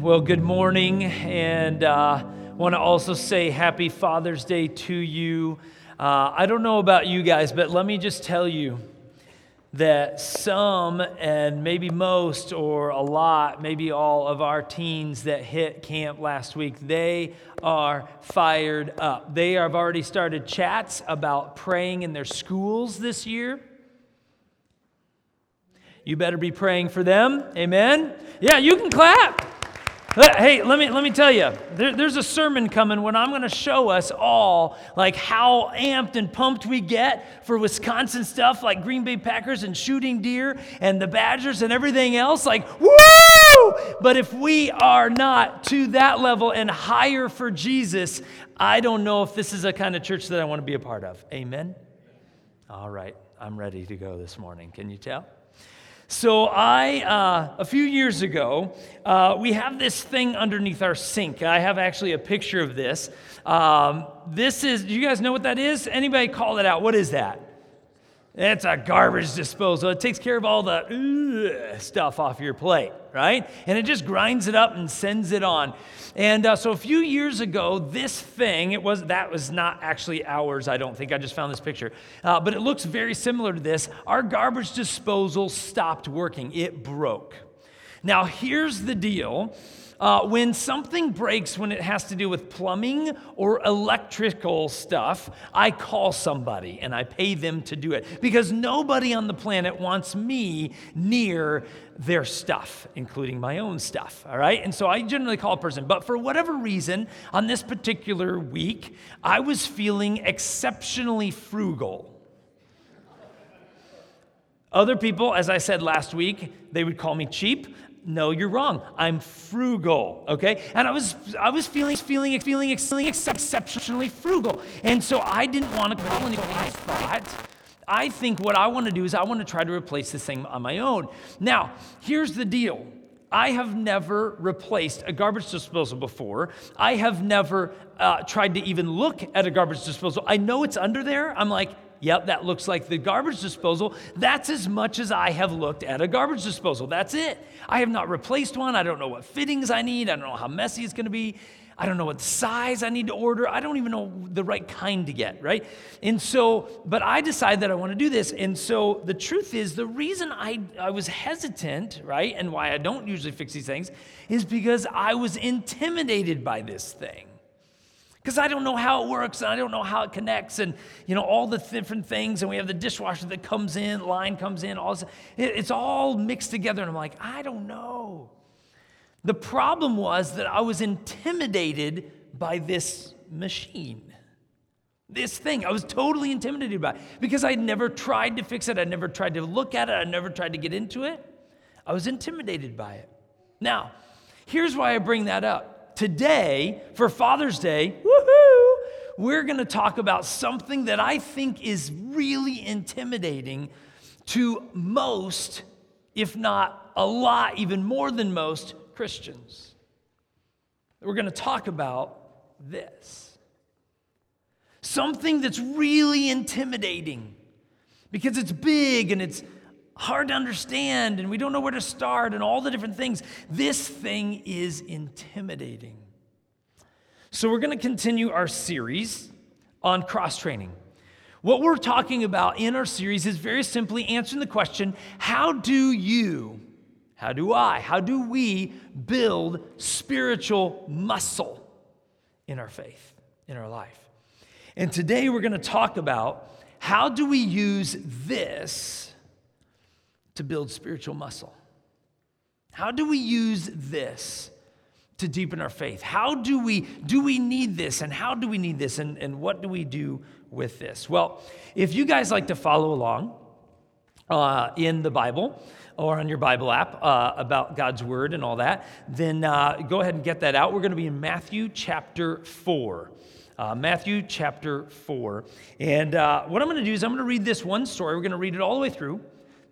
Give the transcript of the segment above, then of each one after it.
Well, good morning, and uh, want to also say Happy Father's Day to you. Uh, I don't know about you guys, but let me just tell you that some, and maybe most, or a lot, maybe all of our teens that hit camp last week, they are fired up. They have already started chats about praying in their schools this year. You better be praying for them. Amen. Yeah, you can clap. Hey, let me, let me tell you, there, there's a sermon coming when I'm going to show us all like how amped and pumped we get for Wisconsin stuff like Green Bay Packers and shooting deer and the Badgers and everything else. Like, woo! But if we are not to that level and higher for Jesus, I don't know if this is a kind of church that I want to be a part of. Amen? All right, I'm ready to go this morning. Can you tell? So, I, uh, a few years ago, uh, we have this thing underneath our sink. I have actually a picture of this. Um, this is, do you guys know what that is? Anybody call it out? What is that? It's a garbage disposal. It takes care of all the stuff off your plate, right? And it just grinds it up and sends it on. And uh, so a few years ago, this thing, it was that was not actually ours, I don't think. I just found this picture. Uh, but it looks very similar to this. Our garbage disposal stopped working, it broke. Now, here's the deal uh, when something breaks, when it has to do with plumbing or electrical stuff, I call somebody and I pay them to do it because nobody on the planet wants me near their stuff, including my own stuff. All right? And so I generally call a person. But for whatever reason, on this particular week, I was feeling exceptionally frugal. Other people, as I said last week, they would call me cheap no you're wrong i'm frugal okay and i was i was feeling feeling feeling feeling exceptionally frugal and so i didn't want to call anyone i thought i think what i want to do is i want to try to replace this thing on my own now here's the deal I have never replaced a garbage disposal before. I have never uh, tried to even look at a garbage disposal. I know it's under there. I'm like, Yep, that looks like the garbage disposal. That's as much as I have looked at a garbage disposal. That's it. I have not replaced one. I don't know what fittings I need. I don't know how messy it's going to be. I don't know what size I need to order. I don't even know the right kind to get, right? And so, but I decided that I want to do this. And so the truth is, the reason I, I was hesitant, right, and why I don't usually fix these things is because I was intimidated by this thing because I don't know how it works and I don't know how it connects and you know all the different things and we have the dishwasher that comes in, line comes in, all this, it's all mixed together and I'm like, I don't know. The problem was that I was intimidated by this machine. This thing, I was totally intimidated by it because I'd never tried to fix it. I'd never tried to look at it. I'd never tried to get into it. I was intimidated by it. Now, here's why I bring that up today, for Father's Day, woohoo, we're going to talk about something that I think is really intimidating to most, if not a lot, even more than most Christians. We're going to talk about this. Something that's really intimidating because it's big and it's hard to understand and we don't know where to start and all the different things. This thing is intimidating. So, we're going to continue our series on cross training. What we're talking about in our series is very simply answering the question how do you, how do I, how do we build spiritual muscle in our faith, in our life? And today we're going to talk about how do we use this to build spiritual muscle? How do we use this to deepen our faith? How do we do we need this and how do we need this and, and what do we do with this? Well, if you guys like to follow along uh, in the Bible, or on your Bible app uh, about God's Word and all that, then uh, go ahead and get that out. We're going to be in Matthew chapter 4. Uh, Matthew chapter 4. And uh, what I'm going to do is I'm going to read this one story. We're going to read it all the way through.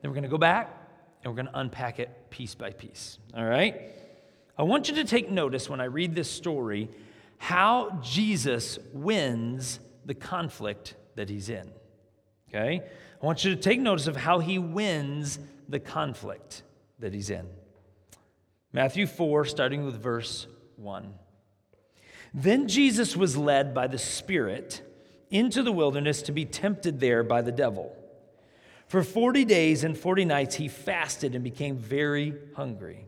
Then we're going to go back and we're going to unpack it piece by piece. All right? I want you to take notice when I read this story how Jesus wins the conflict that he's in. Okay? I want you to take notice of how he wins the conflict that he's in. Matthew 4, starting with verse 1. Then Jesus was led by the Spirit into the wilderness to be tempted there by the devil. For 40 days and 40 nights he fasted and became very hungry.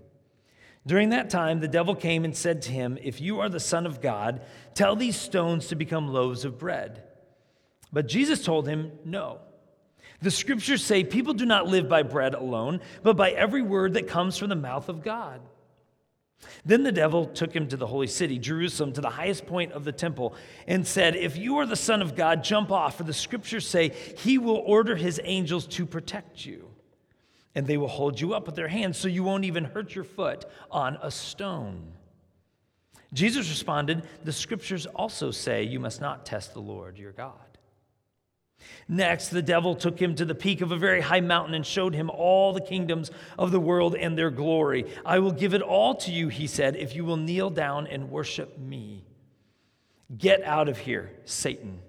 During that time, the devil came and said to him, If you are the Son of God, tell these stones to become loaves of bread. But Jesus told him, No. The scriptures say people do not live by bread alone, but by every word that comes from the mouth of God. Then the devil took him to the holy city, Jerusalem, to the highest point of the temple, and said, If you are the Son of God, jump off, for the scriptures say he will order his angels to protect you, and they will hold you up with their hands so you won't even hurt your foot on a stone. Jesus responded, The scriptures also say you must not test the Lord your God. Next, the devil took him to the peak of a very high mountain and showed him all the kingdoms of the world and their glory. I will give it all to you, he said, if you will kneel down and worship me. Get out of here, Satan,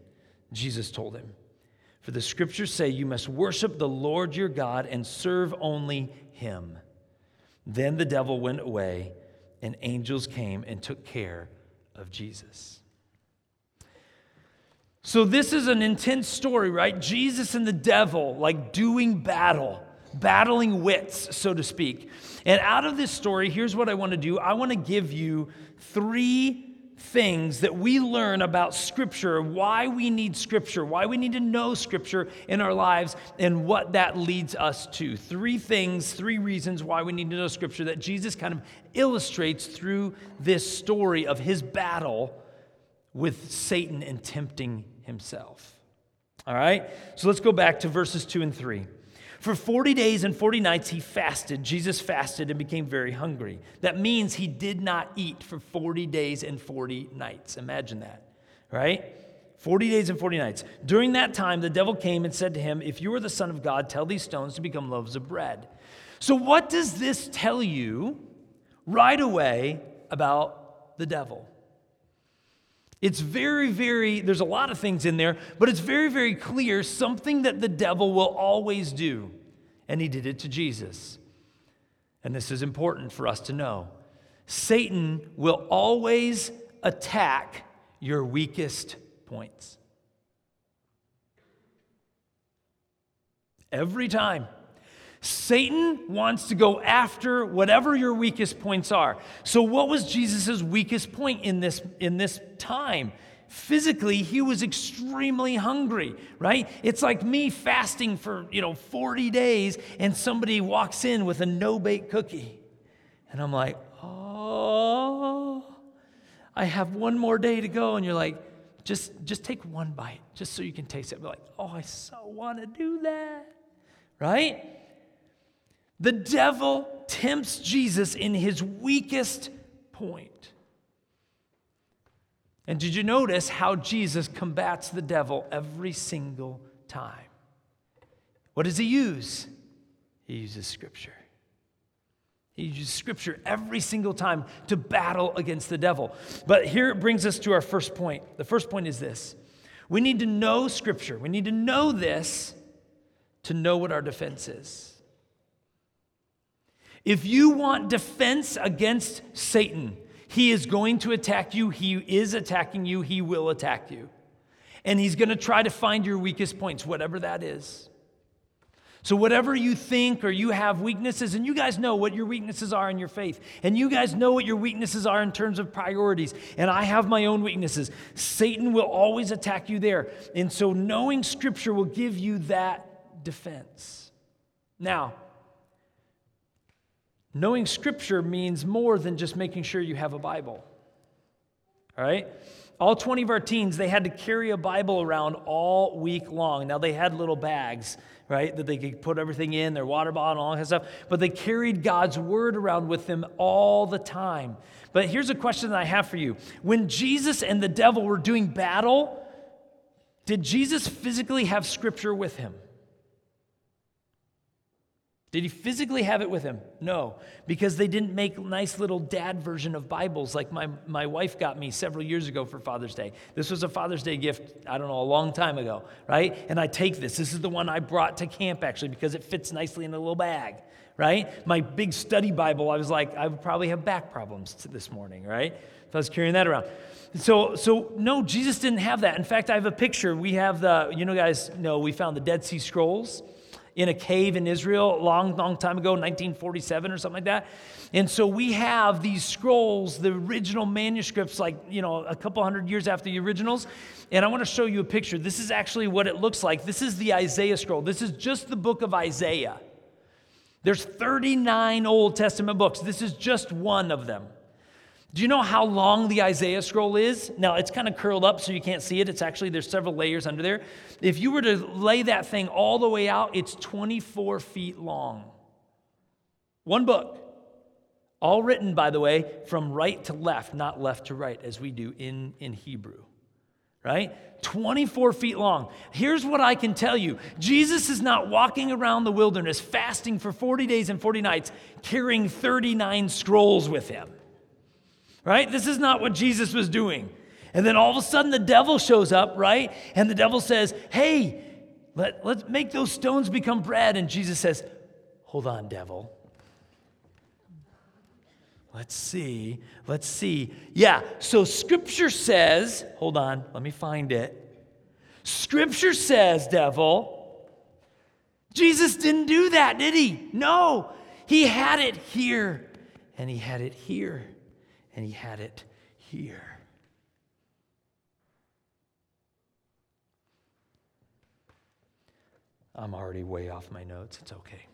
Jesus told him. For the scriptures say you must worship the Lord your God and serve only him. Then the devil went away, and angels came and took care of Jesus. So, this is an intense story, right? Jesus and the devil, like doing battle, battling wits, so to speak. And out of this story, here's what I want to do I want to give you three things that we learn about Scripture, why we need Scripture, why we need to know Scripture in our lives, and what that leads us to. Three things, three reasons why we need to know Scripture that Jesus kind of illustrates through this story of his battle with Satan and tempting himself. All right? So let's go back to verses 2 and 3. For 40 days and 40 nights he fasted. Jesus fasted and became very hungry. That means he did not eat for 40 days and 40 nights. Imagine that, right? 40 days and 40 nights. During that time, the devil came and said to him, If you are the Son of God, tell these stones to become loaves of bread. So, what does this tell you right away about the devil? It's very, very, there's a lot of things in there, but it's very, very clear something that the devil will always do. And he did it to Jesus. And this is important for us to know Satan will always attack your weakest points. Every time. Satan wants to go after whatever your weakest points are. So, what was Jesus' weakest point in this, in this time? Physically, he was extremely hungry, right? It's like me fasting for, you know, 40 days and somebody walks in with a no bake cookie. And I'm like, oh, I have one more day to go. And you're like, just, just take one bite just so you can taste it. I'm like, oh, I so want to do that, right? The devil tempts Jesus in his weakest point. And did you notice how Jesus combats the devil every single time? What does he use? He uses scripture. He uses scripture every single time to battle against the devil. But here it brings us to our first point. The first point is this we need to know scripture, we need to know this to know what our defense is. If you want defense against Satan, he is going to attack you. He is attacking you. He will attack you. And he's going to try to find your weakest points, whatever that is. So, whatever you think or you have weaknesses, and you guys know what your weaknesses are in your faith, and you guys know what your weaknesses are in terms of priorities, and I have my own weaknesses. Satan will always attack you there. And so, knowing Scripture will give you that defense. Now, Knowing Scripture means more than just making sure you have a Bible. All right? All 20 of our teens, they had to carry a Bible around all week long. Now, they had little bags, right, that they could put everything in, their water bottle, and all that stuff, but they carried God's Word around with them all the time. But here's a question that I have for you When Jesus and the devil were doing battle, did Jesus physically have Scripture with him? Did he physically have it with him? No, because they didn't make nice little dad version of Bibles like my, my wife got me several years ago for Father's Day. This was a Father's Day gift, I don't know, a long time ago, right? And I take this. This is the one I brought to camp actually because it fits nicely in a little bag, right? My big study Bible, I was like, I would probably have back problems this morning, right? If I was carrying that around. So, so no, Jesus didn't have that. In fact, I have a picture. We have the, you know, guys know we found the Dead Sea Scrolls in a cave in Israel a long, long time ago, 1947 or something like that. And so we have these scrolls, the original manuscripts, like, you know, a couple hundred years after the originals. And I want to show you a picture. This is actually what it looks like. This is the Isaiah scroll. This is just the book of Isaiah. There's 39 Old Testament books. This is just one of them. Do you know how long the Isaiah scroll is? Now, it's kind of curled up so you can't see it. It's actually, there's several layers under there. If you were to lay that thing all the way out, it's 24 feet long. One book. All written, by the way, from right to left, not left to right, as we do in, in Hebrew. Right? 24 feet long. Here's what I can tell you Jesus is not walking around the wilderness fasting for 40 days and 40 nights, carrying 39 scrolls with him right? This is not what Jesus was doing. And then all of a sudden the devil shows up, right? And the devil says, Hey, let, let's make those stones become bread. And Jesus says, Hold on, devil. Let's see. Let's see. Yeah, so scripture says, hold on, let me find it. Scripture says, devil, Jesus didn't do that, did he? No, he had it here and he had it here and he had it here. I'm already way off my notes. It's okay.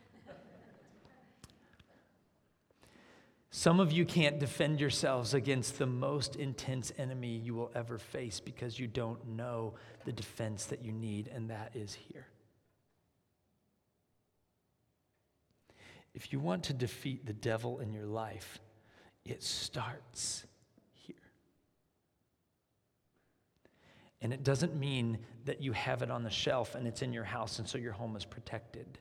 Some of you can't defend yourselves against the most intense enemy you will ever face because you don't know the defense that you need, and that is here. If you want to defeat the devil in your life, it starts here. And it doesn't mean that you have it on the shelf and it's in your house and so your home is protected.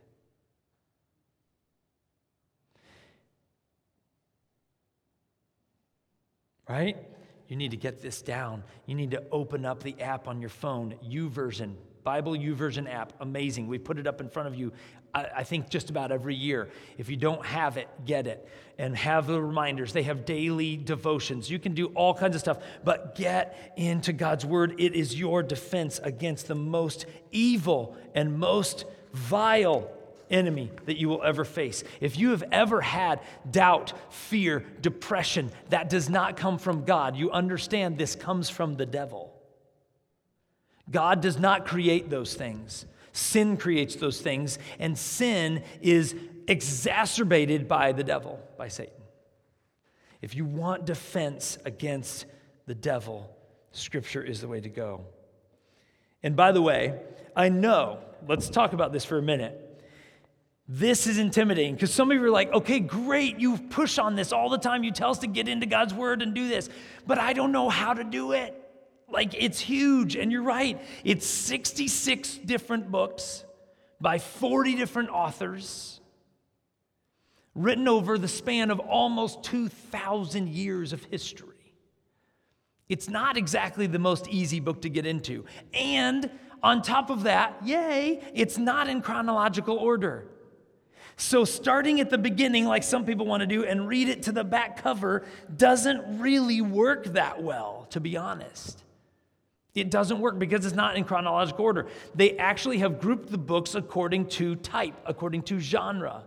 Right? You need to get this down. You need to open up the app on your phone, YouVersion, Bible YouVersion app. Amazing. We put it up in front of you I, I think just about every year. If you don't have it, get it and have the reminders. They have daily devotions. You can do all kinds of stuff, but get into God's word. It is your defense against the most evil and most vile enemy that you will ever face. If you have ever had doubt, fear, depression, that does not come from God. You understand this comes from the devil. God does not create those things. Sin creates those things, and sin is exacerbated by the devil, by Satan. If you want defense against the devil, Scripture is the way to go. And by the way, I know, let's talk about this for a minute. This is intimidating because some of you are like, okay, great, you push on this all the time. You tell us to get into God's word and do this, but I don't know how to do it. Like, it's huge. And you're right, it's 66 different books by 40 different authors, written over the span of almost 2,000 years of history. It's not exactly the most easy book to get into. And on top of that, yay, it's not in chronological order. So, starting at the beginning, like some people want to do, and read it to the back cover doesn't really work that well, to be honest. It doesn't work because it's not in chronological order. They actually have grouped the books according to type, according to genre.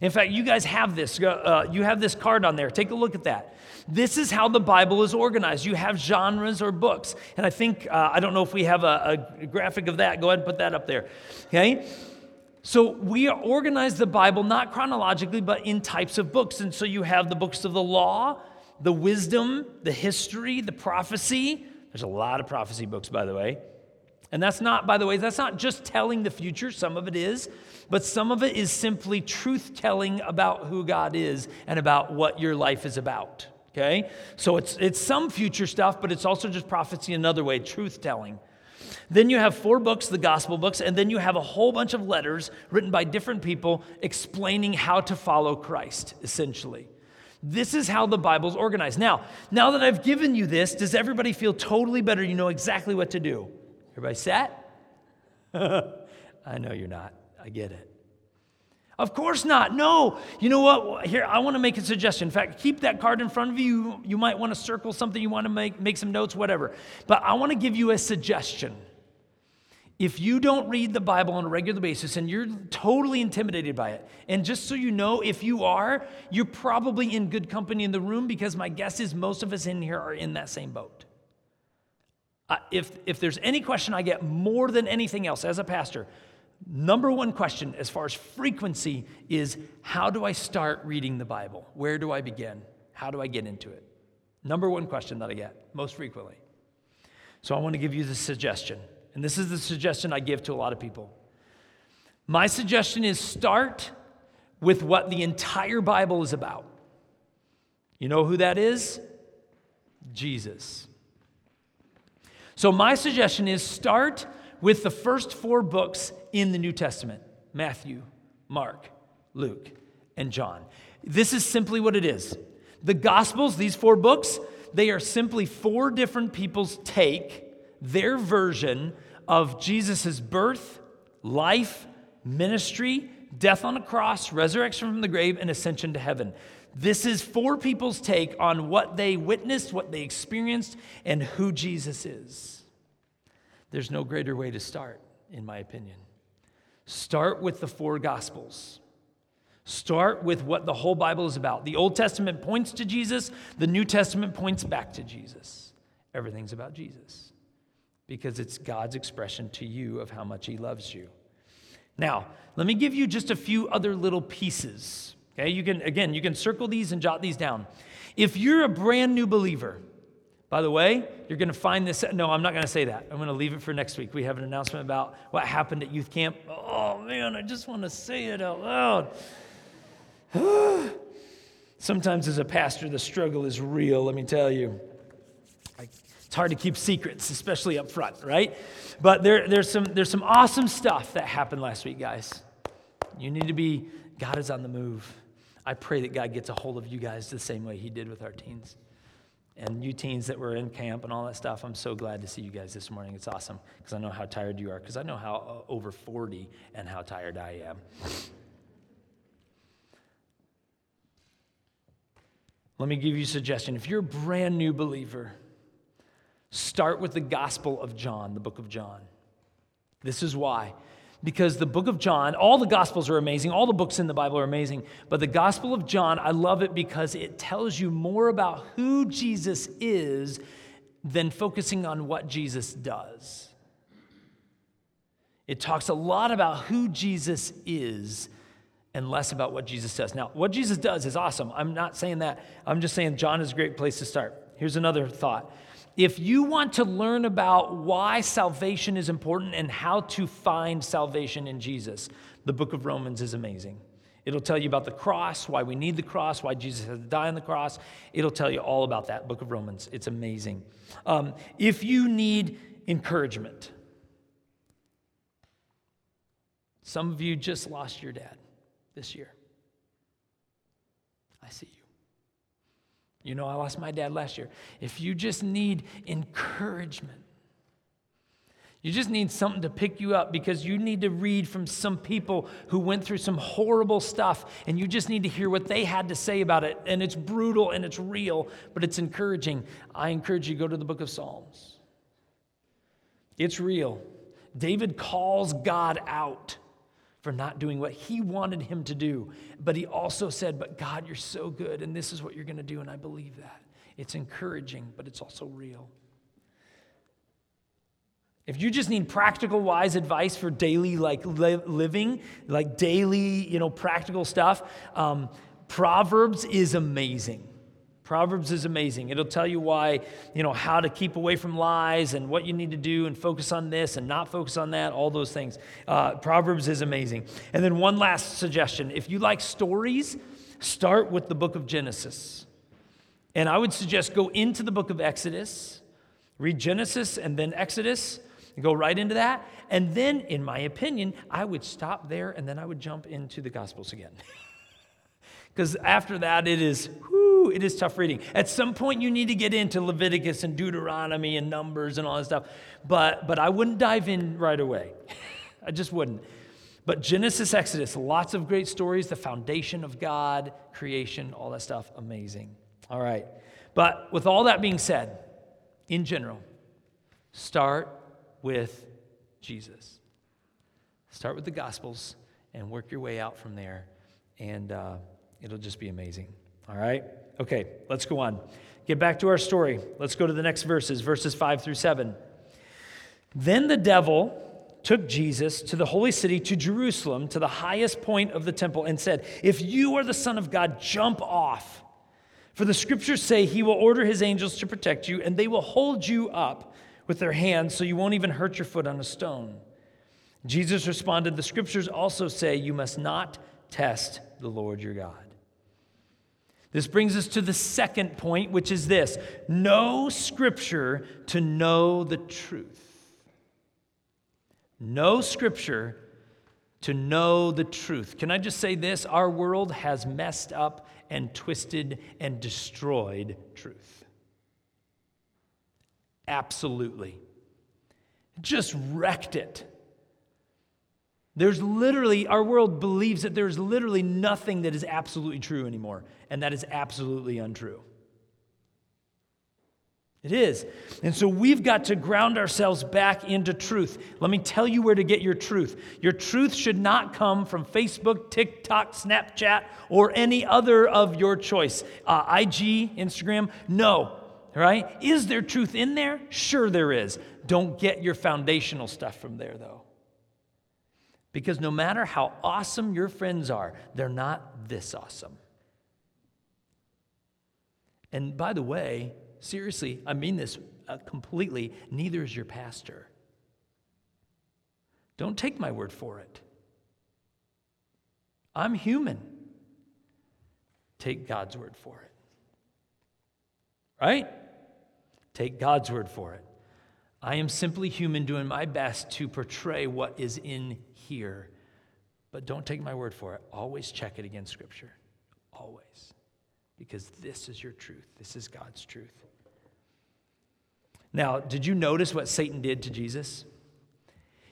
In fact, you guys have this. Uh, you have this card on there. Take a look at that. This is how the Bible is organized. You have genres or books. And I think, uh, I don't know if we have a, a graphic of that. Go ahead and put that up there. Okay? So we organize the Bible not chronologically, but in types of books. And so you have the books of the law, the wisdom, the history, the prophecy, there's a lot of prophecy books, by the way. And that's not, by the way, that's not just telling the future, some of it is, but some of it is simply truth telling about who God is and about what your life is about. Okay? So it's, it's some future stuff, but it's also just prophecy another way, truth telling. Then you have four books, the gospel books, and then you have a whole bunch of letters written by different people explaining how to follow Christ, essentially. This is how the Bible's organized. Now, now that I've given you this, does everybody feel totally better? You know exactly what to do. Everybody set? I know you're not. I get it. Of course not. No. You know what? Here, I want to make a suggestion. In fact, keep that card in front of you. You might want to circle something, you want to make, make some notes, whatever. But I want to give you a suggestion. If you don't read the Bible on a regular basis and you're totally intimidated by it, and just so you know, if you are, you're probably in good company in the room because my guess is most of us in here are in that same boat. Uh, if, if there's any question I get more than anything else as a pastor, number one question as far as frequency is how do I start reading the Bible? Where do I begin? How do I get into it? Number one question that I get most frequently. So I want to give you the suggestion, and this is the suggestion I give to a lot of people. My suggestion is start with what the entire Bible is about. You know who that is? Jesus. So, my suggestion is start with the first four books in the New Testament Matthew, Mark, Luke, and John. This is simply what it is. The Gospels, these four books, they are simply four different people's take, their version of Jesus' birth, life, ministry, death on a cross, resurrection from the grave, and ascension to heaven. This is four people's take on what they witnessed, what they experienced, and who Jesus is. There's no greater way to start, in my opinion. Start with the four Gospels. Start with what the whole Bible is about. The Old Testament points to Jesus, the New Testament points back to Jesus. Everything's about Jesus because it's God's expression to you of how much He loves you. Now, let me give you just a few other little pieces. Okay, you can, again, you can circle these and jot these down. If you're a brand new believer, by the way, you're going to find this. No, I'm not going to say that. I'm going to leave it for next week. We have an announcement about what happened at youth camp. Oh, man, I just want to say it out loud. Sometimes, as a pastor, the struggle is real, let me tell you. It's hard to keep secrets, especially up front, right? But there, there's, some, there's some awesome stuff that happened last week, guys. You need to be, God is on the move. I pray that God gets a hold of you guys the same way He did with our teens and you teens that were in camp and all that stuff. I'm so glad to see you guys this morning. It's awesome because I know how tired you are, because I know how uh, over 40 and how tired I am. Let me give you a suggestion. If you're a brand new believer, start with the Gospel of John, the book of John. This is why because the book of John, all the gospels are amazing, all the books in the Bible are amazing, but the gospel of John, I love it because it tells you more about who Jesus is than focusing on what Jesus does. It talks a lot about who Jesus is and less about what Jesus does. Now, what Jesus does is awesome. I'm not saying that. I'm just saying John is a great place to start. Here's another thought if you want to learn about why salvation is important and how to find salvation in Jesus, the book of Romans is amazing. It'll tell you about the cross, why we need the cross, why Jesus had to die on the cross. It'll tell you all about that book of Romans. It's amazing. Um, if you need encouragement, some of you just lost your dad this year. I see you. You know, I lost my dad last year. If you just need encouragement, you just need something to pick you up because you need to read from some people who went through some horrible stuff and you just need to hear what they had to say about it. And it's brutal and it's real, but it's encouraging. I encourage you go to the book of Psalms. It's real. David calls God out for not doing what he wanted him to do. But he also said, But God, you're so good, and this is what you're going to do, and I believe that. It's encouraging, but it's also real. If you just need practical, wise advice for daily like li- living, like daily, you know, practical stuff, um, Proverbs is amazing. Proverbs is amazing. It'll tell you why, you know, how to keep away from lies and what you need to do and focus on this and not focus on that, all those things. Uh, Proverbs is amazing. And then one last suggestion if you like stories, start with the book of Genesis. And I would suggest go into the book of Exodus, read Genesis and then Exodus, go right into that. And then, in my opinion, I would stop there and then I would jump into the Gospels again. Because after that, it is, it is tough reading. At some point, you need to get into Leviticus and Deuteronomy and Numbers and all that stuff. But, but I wouldn't dive in right away. I just wouldn't. But Genesis, Exodus, lots of great stories, the foundation of God, creation, all that stuff, amazing. All right. But with all that being said, in general, start with Jesus. Start with the Gospels and work your way out from there, and uh, it'll just be amazing. All right? Okay, let's go on. Get back to our story. Let's go to the next verses, verses 5 through 7. Then the devil took Jesus to the holy city, to Jerusalem, to the highest point of the temple, and said, If you are the Son of God, jump off. For the scriptures say he will order his angels to protect you, and they will hold you up with their hands so you won't even hurt your foot on a stone. Jesus responded, The scriptures also say you must not test the Lord your God. This brings us to the second point, which is this know scripture to know the truth know Scripture to know the truth. Can I just say this? Our world has messed up and twisted and destroyed truth. Absolutely. Just wrecked it. There's literally, our world believes that there's literally nothing that is absolutely true anymore, and that is absolutely untrue. It is. And so we've got to ground ourselves back into truth. Let me tell you where to get your truth. Your truth should not come from Facebook, TikTok, Snapchat, or any other of your choice. Uh, IG, Instagram, no. Right? Is there truth in there? Sure, there is. Don't get your foundational stuff from there, though. Because no matter how awesome your friends are, they're not this awesome. And by the way, Seriously, I mean this uh, completely. Neither is your pastor. Don't take my word for it. I'm human. Take God's word for it. Right? Take God's word for it. I am simply human doing my best to portray what is in here. But don't take my word for it. Always check it against Scripture. Always. Because this is your truth. This is God's truth. Now, did you notice what Satan did to Jesus?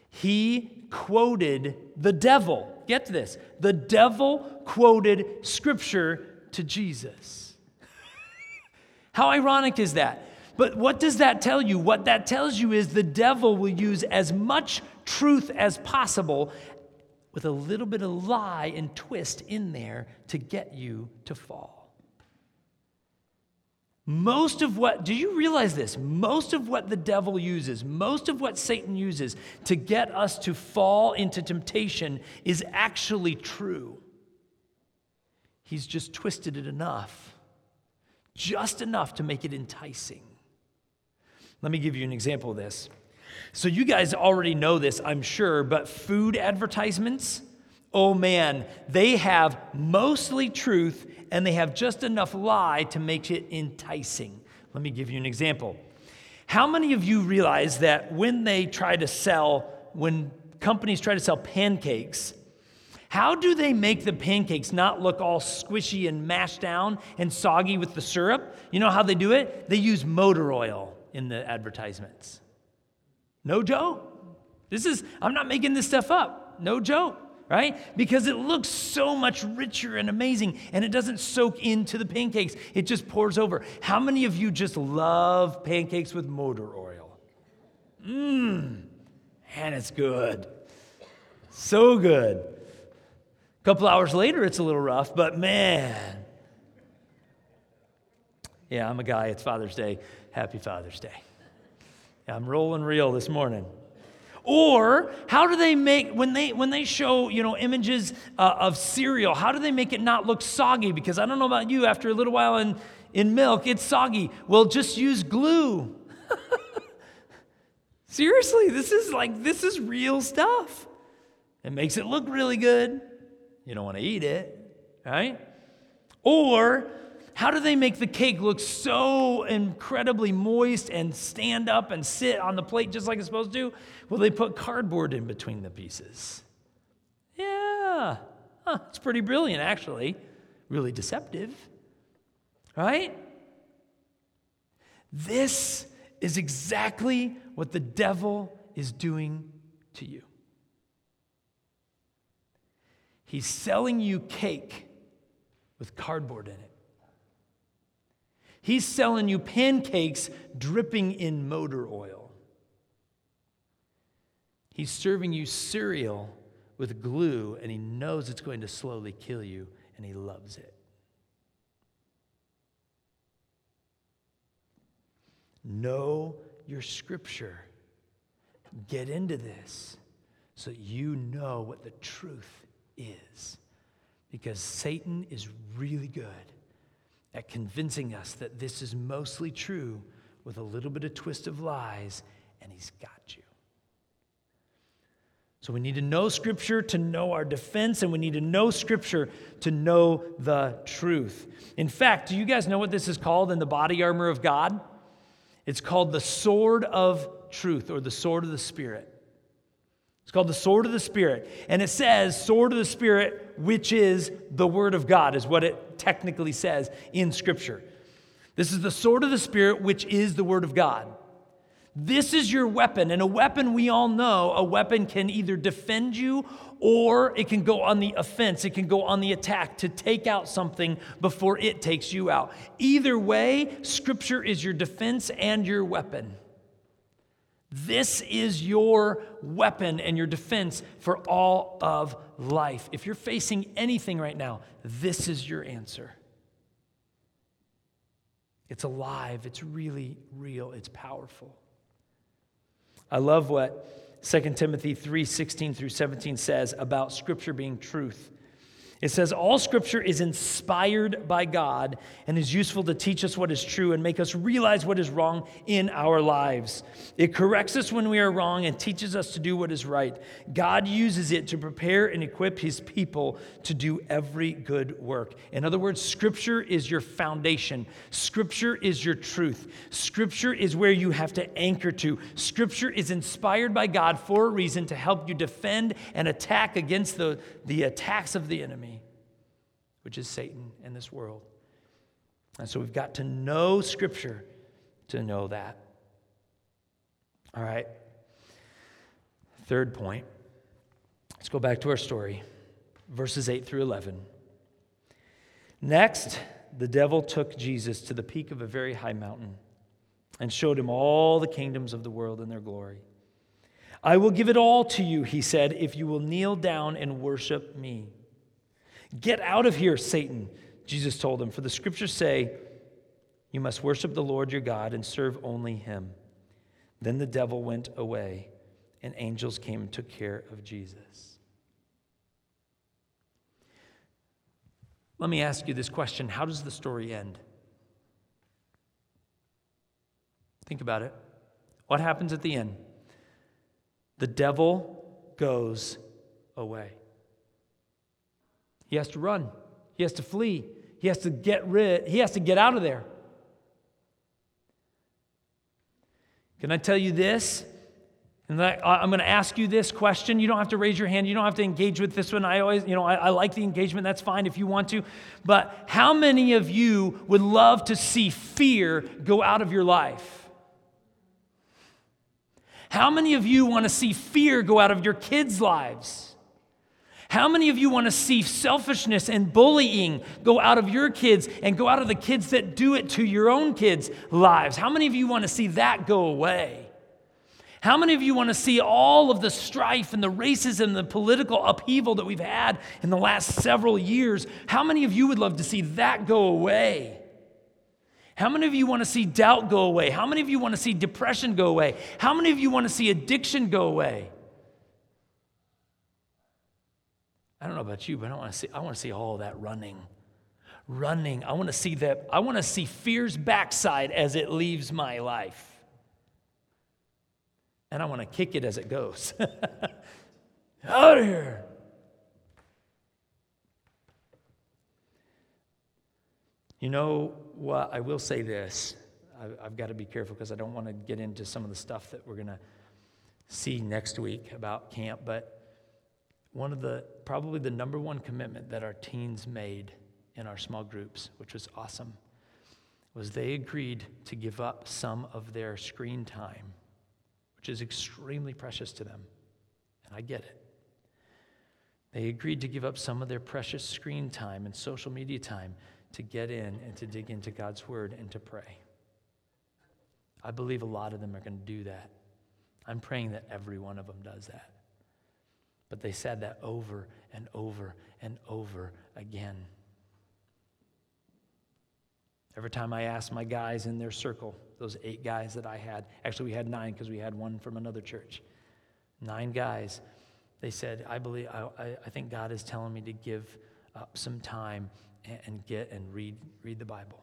He quoted the devil. Get to this. The devil quoted scripture to Jesus. How ironic is that? But what does that tell you? What that tells you is the devil will use as much truth as possible with a little bit of lie and twist in there to get you to fall. Most of what, do you realize this? Most of what the devil uses, most of what Satan uses to get us to fall into temptation is actually true. He's just twisted it enough, just enough to make it enticing. Let me give you an example of this. So, you guys already know this, I'm sure, but food advertisements, oh man, they have mostly truth and they have just enough lie to make it enticing. Let me give you an example. How many of you realize that when they try to sell, when companies try to sell pancakes, how do they make the pancakes not look all squishy and mashed down and soggy with the syrup? You know how they do it? They use motor oil in the advertisements. No joke. This is, I'm not making this stuff up. No joke right? Because it looks so much richer and amazing and it doesn't soak into the pancakes, it just pours over. How many of you just love pancakes with motor oil? Mmm, and it's good. So good. A couple hours later, it's a little rough, but man. Yeah, I'm a guy. It's Father's Day. Happy Father's Day. I'm rolling real this morning. Or how do they make when they when they show you know images uh, of cereal? How do they make it not look soggy? Because I don't know about you, after a little while in in milk, it's soggy. Well, just use glue. Seriously, this is like this is real stuff. It makes it look really good. You don't want to eat it, right? Or how do they make the cake look so incredibly moist and stand up and sit on the plate just like it's supposed to? Well, they put cardboard in between the pieces. Yeah, huh, it's pretty brilliant, actually. Really deceptive, right? This is exactly what the devil is doing to you. He's selling you cake with cardboard in it. He's selling you pancakes dripping in motor oil. He's serving you cereal with glue, and he knows it's going to slowly kill you, and he loves it. Know your scripture. Get into this so you know what the truth is. Because Satan is really good at convincing us that this is mostly true with a little bit of twist of lies, and he's got you. So we need to know Scripture to know our defense, and we need to know Scripture to know the truth. In fact, do you guys know what this is called in the body armor of God? It's called the sword of truth or the sword of the Spirit. It's called the sword of the Spirit. And it says, sword of the Spirit, which is the Word of God, is what it technically says in Scripture. This is the sword of the Spirit, which is the Word of God. This is your weapon. And a weapon, we all know, a weapon can either defend you or it can go on the offense. It can go on the attack to take out something before it takes you out. Either way, Scripture is your defense and your weapon. This is your weapon and your defense for all of life. If you're facing anything right now, this is your answer. It's alive, it's really real, it's powerful. I love what 2 Timothy 3 16 through 17 says about Scripture being truth. It says, All scripture is inspired by God and is useful to teach us what is true and make us realize what is wrong in our lives. It corrects us when we are wrong and teaches us to do what is right. God uses it to prepare and equip his people to do every good work. In other words, scripture is your foundation, scripture is your truth, scripture is where you have to anchor to. Scripture is inspired by God for a reason to help you defend and attack against the, the attacks of the enemy which is Satan and this world. And so we've got to know Scripture to know that. All right. Third point. Let's go back to our story, verses 8 through 11. Next, the devil took Jesus to the peak of a very high mountain and showed him all the kingdoms of the world and their glory. I will give it all to you, he said, if you will kneel down and worship me. Get out of here, Satan, Jesus told him, for the scriptures say, You must worship the Lord your God and serve only him. Then the devil went away, and angels came and took care of Jesus. Let me ask you this question How does the story end? Think about it. What happens at the end? The devil goes away. He has to run. He has to flee. He has to get rid, he has to get out of there. Can I tell you this? And I'm going to ask you this question. You don't have to raise your hand. You don't have to engage with this one. I always, you know, I, I, like the engagement. That's fine if you want to. But how many of you would love to see fear go out of your life? How many of you want to see fear go out of your kids' lives? How many of you want to see selfishness and bullying go out of your kids and go out of the kids that do it to your own kids' lives? How many of you want to see that go away? How many of you want to see all of the strife and the racism and the political upheaval that we've had in the last several years? How many of you would love to see that go away? How many of you want to see doubt go away? How many of you want to see depression go away? How many of you want to see addiction go away? I don't know about you, but I want to see, I want to see all that running. Running. I want to see that, I want to see fear's backside as it leaves my life. And I want to kick it as it goes. Out of here. You know what? I will say this. I've got to be careful because I don't want to get into some of the stuff that we're going to see next week about camp, but one of the probably the number one commitment that our teens made in our small groups, which was awesome, was they agreed to give up some of their screen time, which is extremely precious to them. And I get it. They agreed to give up some of their precious screen time and social media time to get in and to dig into God's word and to pray. I believe a lot of them are going to do that. I'm praying that every one of them does that. But they said that over and over and over again. Every time I asked my guys in their circle, those eight guys that I had, actually, we had nine because we had one from another church, nine guys, they said, I believe, I, I think God is telling me to give up some time and, and get and read, read the Bible.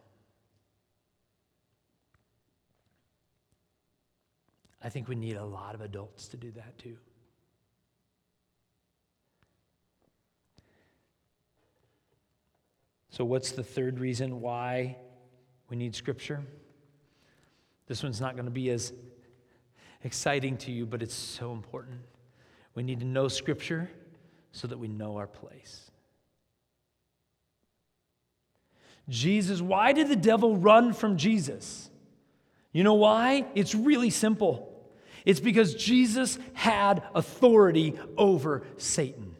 I think we need a lot of adults to do that too. So, what's the third reason why we need Scripture? This one's not going to be as exciting to you, but it's so important. We need to know Scripture so that we know our place. Jesus, why did the devil run from Jesus? You know why? It's really simple. It's because Jesus had authority over Satan.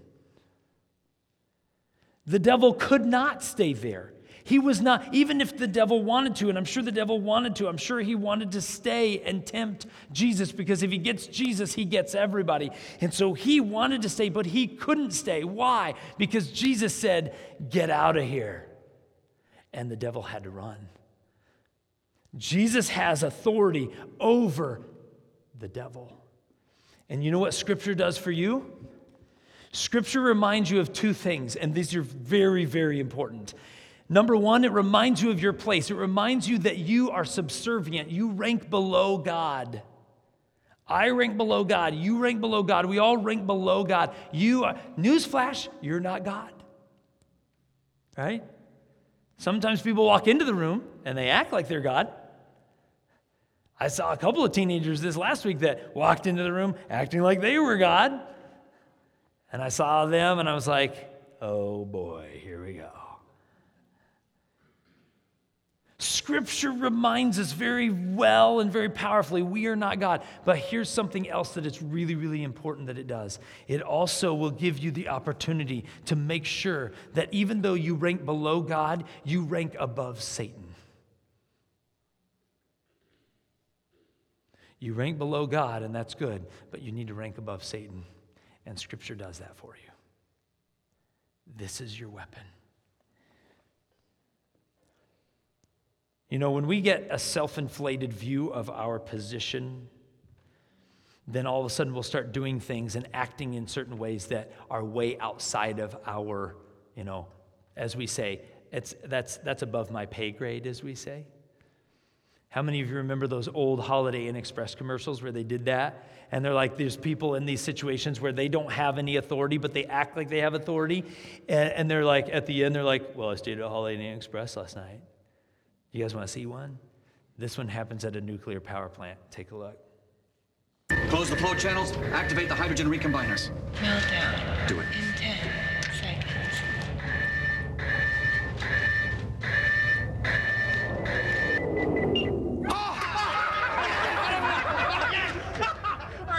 The devil could not stay there. He was not, even if the devil wanted to, and I'm sure the devil wanted to, I'm sure he wanted to stay and tempt Jesus because if he gets Jesus, he gets everybody. And so he wanted to stay, but he couldn't stay. Why? Because Jesus said, Get out of here. And the devil had to run. Jesus has authority over the devil. And you know what Scripture does for you? Scripture reminds you of two things, and these are very, very important. Number one, it reminds you of your place. It reminds you that you are subservient. You rank below God. I rank below God. You rank below God. We all rank below God. You are, newsflash, you're not God. Right? Sometimes people walk into the room and they act like they're God. I saw a couple of teenagers this last week that walked into the room acting like they were God. And I saw them and I was like, oh boy, here we go. Scripture reminds us very well and very powerfully we are not God. But here's something else that it's really, really important that it does. It also will give you the opportunity to make sure that even though you rank below God, you rank above Satan. You rank below God, and that's good, but you need to rank above Satan. And Scripture does that for you. This is your weapon. You know, when we get a self inflated view of our position, then all of a sudden we'll start doing things and acting in certain ways that are way outside of our, you know, as we say, it's, that's, that's above my pay grade, as we say. How many of you remember those old Holiday Inn Express commercials where they did that? And they're like, there's people in these situations where they don't have any authority, but they act like they have authority. And, and they're like, at the end, they're like, well, I stayed at Holiday Inn Express last night. You guys want to see one? This one happens at a nuclear power plant. Take a look. Close the flow channels, activate the hydrogen recombiners. Meltdown. Do it. In 10 seconds.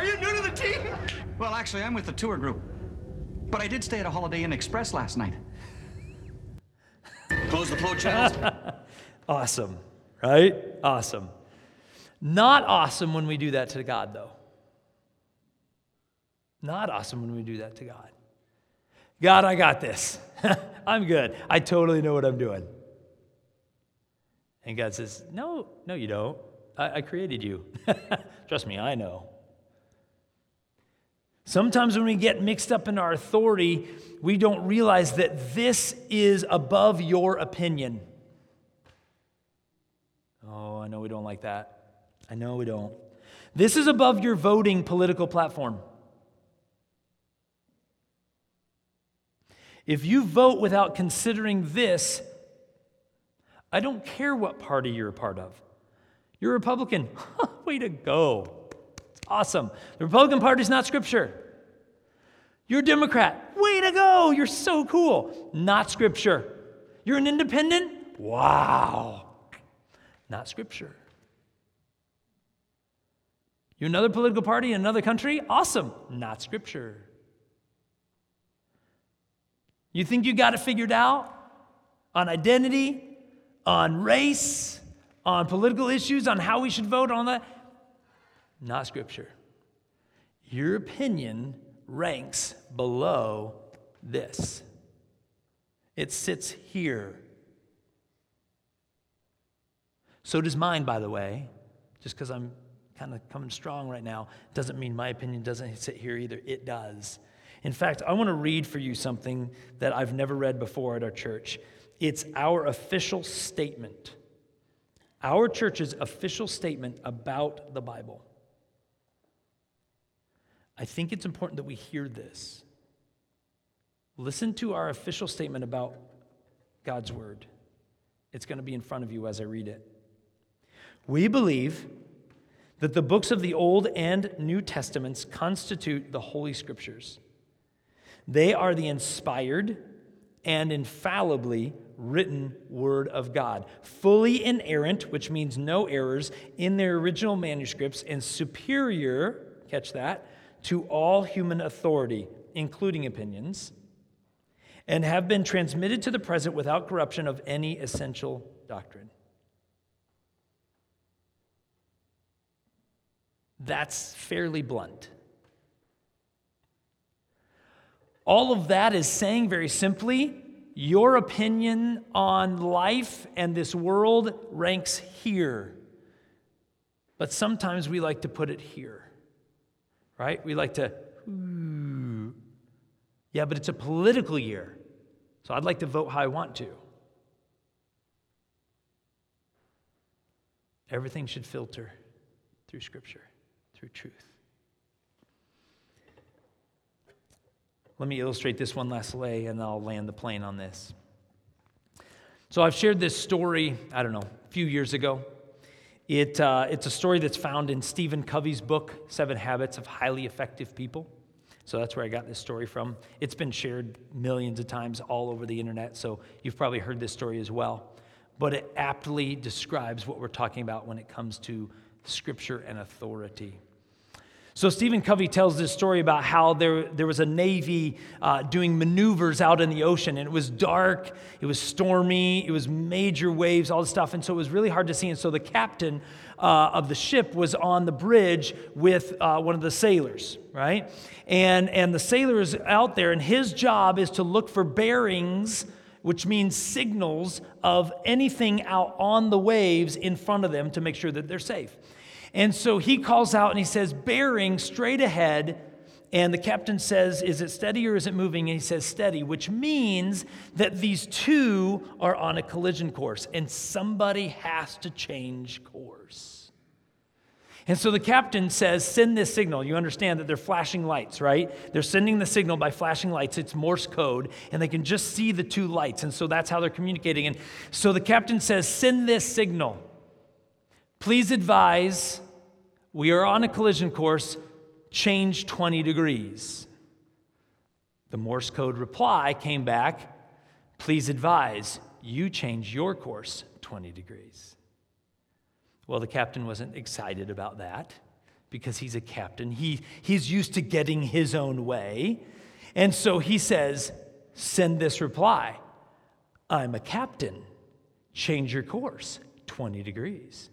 Are you new to the team? Well, actually, I'm with the tour group. But I did stay at a Holiday Inn Express last night. Close the flow channels. Awesome, right? Awesome. Not awesome when we do that to God, though. Not awesome when we do that to God. God, I got this. I'm good. I totally know what I'm doing. And God says, No, no, you don't. I, I created you. Trust me, I know. Sometimes when we get mixed up in our authority, we don't realize that this is above your opinion. Oh, I know we don't like that. I know we don't. This is above your voting political platform. If you vote without considering this I don't care what party you're a part of. You're a Republican. Way to go. Awesome. The Republican Party is not Scripture. You're a Democrat. Way to go. You're so cool. Not Scripture. You're an independent. Wow. Not Scripture. You're another political party in another country? Awesome. Not Scripture. You think you got it figured out on identity, on race, on political issues, on how we should vote on that? Not Scripture. Your opinion ranks below this, it sits here. So does mine, by the way, just because I'm kind of coming strong right now doesn't mean my opinion doesn't sit here either. It does. In fact, I want to read for you something that I've never read before at our church. It's our official statement, our church's official statement about the Bible. I think it's important that we hear this. Listen to our official statement about God's Word. It's going to be in front of you as I read it. We believe that the books of the Old and New Testaments constitute the Holy Scriptures. They are the inspired and infallibly written Word of God, fully inerrant, which means no errors, in their original manuscripts, and superior, catch that, to all human authority, including opinions, and have been transmitted to the present without corruption of any essential doctrine. That's fairly blunt. All of that is saying very simply your opinion on life and this world ranks here. But sometimes we like to put it here, right? We like to, ooh. yeah, but it's a political year. So I'd like to vote how I want to. Everything should filter through Scripture through truth. Let me illustrate this one last way, and I'll land the plane on this. So, I've shared this story, I don't know, a few years ago. It, uh, it's a story that's found in Stephen Covey's book, Seven Habits of Highly Effective People. So that's where I got this story from. It's been shared millions of times all over the internet, so you've probably heard this story as well. But it aptly describes what we're talking about when it comes to scripture and authority. So, Stephen Covey tells this story about how there, there was a Navy uh, doing maneuvers out in the ocean, and it was dark, it was stormy, it was major waves, all this stuff, and so it was really hard to see. And so, the captain uh, of the ship was on the bridge with uh, one of the sailors, right? And, and the sailor is out there, and his job is to look for bearings which means signals of anything out on the waves in front of them to make sure that they're safe. And so he calls out and he says, bearing straight ahead. And the captain says, Is it steady or is it moving? And he says, Steady, which means that these two are on a collision course and somebody has to change course. And so the captain says, Send this signal. You understand that they're flashing lights, right? They're sending the signal by flashing lights. It's Morse code, and they can just see the two lights. And so that's how they're communicating. And so the captain says, Send this signal. Please advise we are on a collision course, change 20 degrees. The Morse code reply came back please advise you change your course 20 degrees. Well, the captain wasn't excited about that because he's a captain. He, he's used to getting his own way. And so he says, Send this reply I'm a captain. Change your course 20 degrees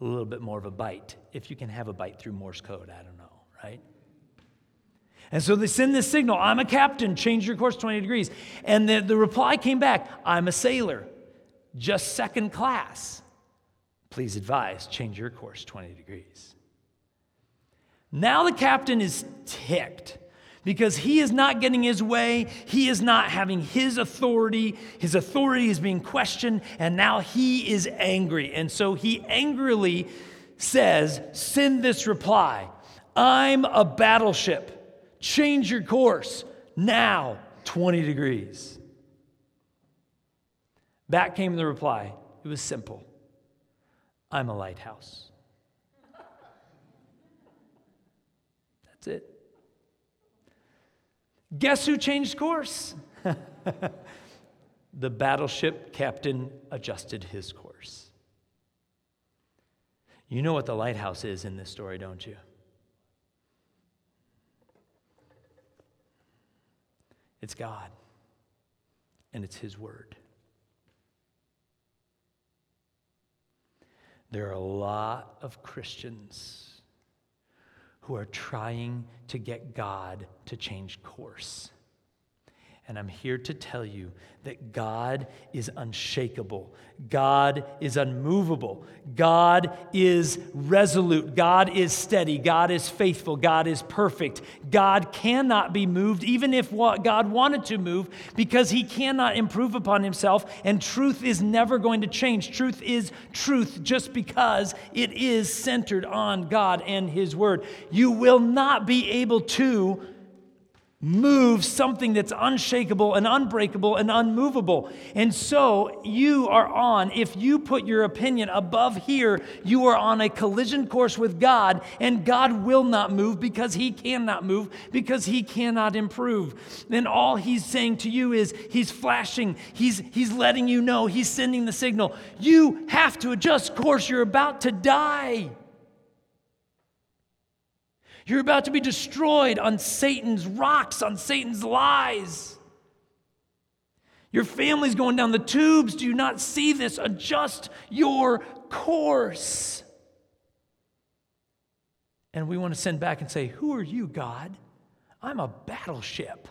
a little bit more of a bite. If you can have a bite through Morse code, I don't know, right? And so they send this signal I'm a captain, change your course 20 degrees. And the, the reply came back I'm a sailor, just second class. Please advise, change your course 20 degrees. Now the captain is ticked because he is not getting his way. He is not having his authority. His authority is being questioned, and now he is angry. And so he angrily says, Send this reply I'm a battleship. Change your course now, 20 degrees. Back came the reply It was simple I'm a lighthouse. That's it. Guess who changed course? the battleship captain adjusted his course. You know what the lighthouse is in this story, don't you? It's God, and it's His Word. There are a lot of Christians who are trying to get God to change course. And I'm here to tell you that God is unshakable. God is unmovable. God is resolute. God is steady. God is faithful. God is perfect. God cannot be moved, even if God wanted to move, because he cannot improve upon himself. And truth is never going to change. Truth is truth just because it is centered on God and his word. You will not be able to move something that's unshakable and unbreakable and unmovable. And so you are on, if you put your opinion above here, you are on a collision course with God, and God will not move because He cannot move, because He cannot improve. Then all He's saying to you is He's flashing, He's, he's letting you know, He's sending the signal. You have to adjust course, you're about to die. You're about to be destroyed on Satan's rocks, on Satan's lies. Your family's going down the tubes. Do you not see this? Adjust your course. And we want to send back and say, Who are you, God? I'm a battleship.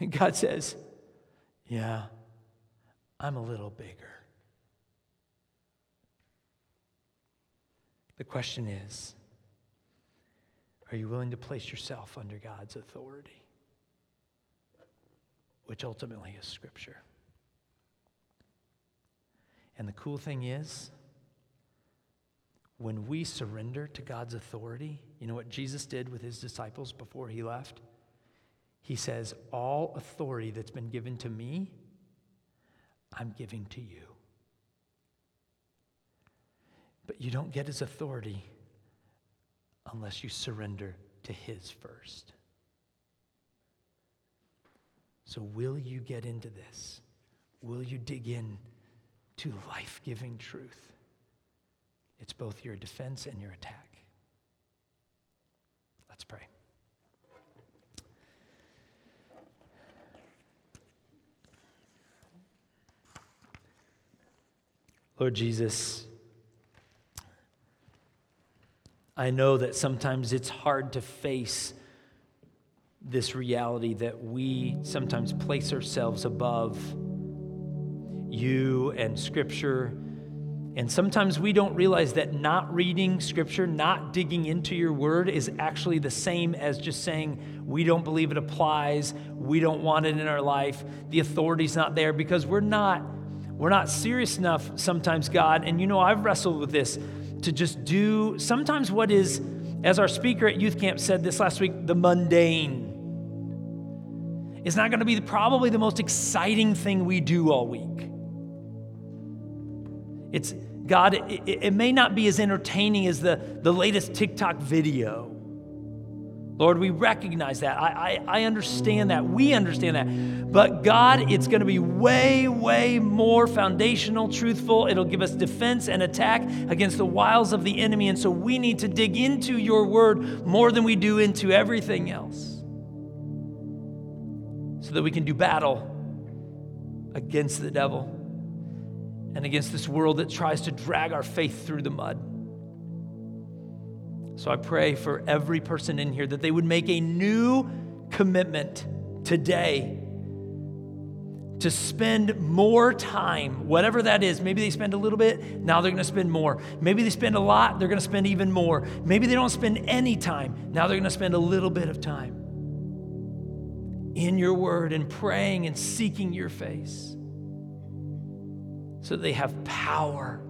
And God says, Yeah, I'm a little bigger. The question is, are you willing to place yourself under God's authority? Which ultimately is Scripture. And the cool thing is, when we surrender to God's authority, you know what Jesus did with his disciples before he left? He says, All authority that's been given to me, I'm giving to you. But you don't get his authority unless you surrender to His first. So, will you get into this? Will you dig in to life giving truth? It's both your defense and your attack. Let's pray. Lord Jesus, I know that sometimes it's hard to face this reality that we sometimes place ourselves above you and Scripture. And sometimes we don't realize that not reading Scripture, not digging into your word, is actually the same as just saying, we don't believe it applies, we don't want it in our life, the authority's not there, because we're not. We're not serious enough sometimes, God. And you know, I've wrestled with this to just do sometimes what is, as our speaker at youth camp said this last week, the mundane. It's not going to be probably the most exciting thing we do all week. It's God, it, it may not be as entertaining as the, the latest TikTok video. Lord, we recognize that. I, I, I, understand that. We understand that. But God, it's going to be way, way more foundational, truthful. It'll give us defense and attack against the wiles of the enemy. And so we need to dig into your word more than we do into everything else so that we can do battle against the devil and against this world that tries to drag our faith through the mud. So I pray for every person in here that they would make a new commitment today to spend more time, whatever that is. Maybe they spend a little bit, now they're going to spend more. Maybe they spend a lot, they're going to spend even more. Maybe they don't spend any time, now they're going to spend a little bit of time in your word and praying and seeking your face so they have power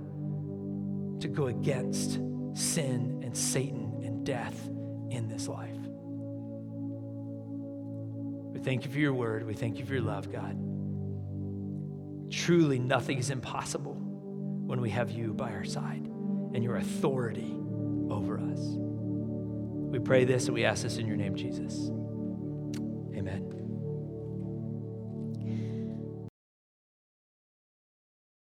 to go against sin and Satan death in this life. We thank you for your word. We thank you for your love, God. Truly, nothing is impossible when we have you by our side and your authority over us. We pray this and we ask this in your name, Jesus.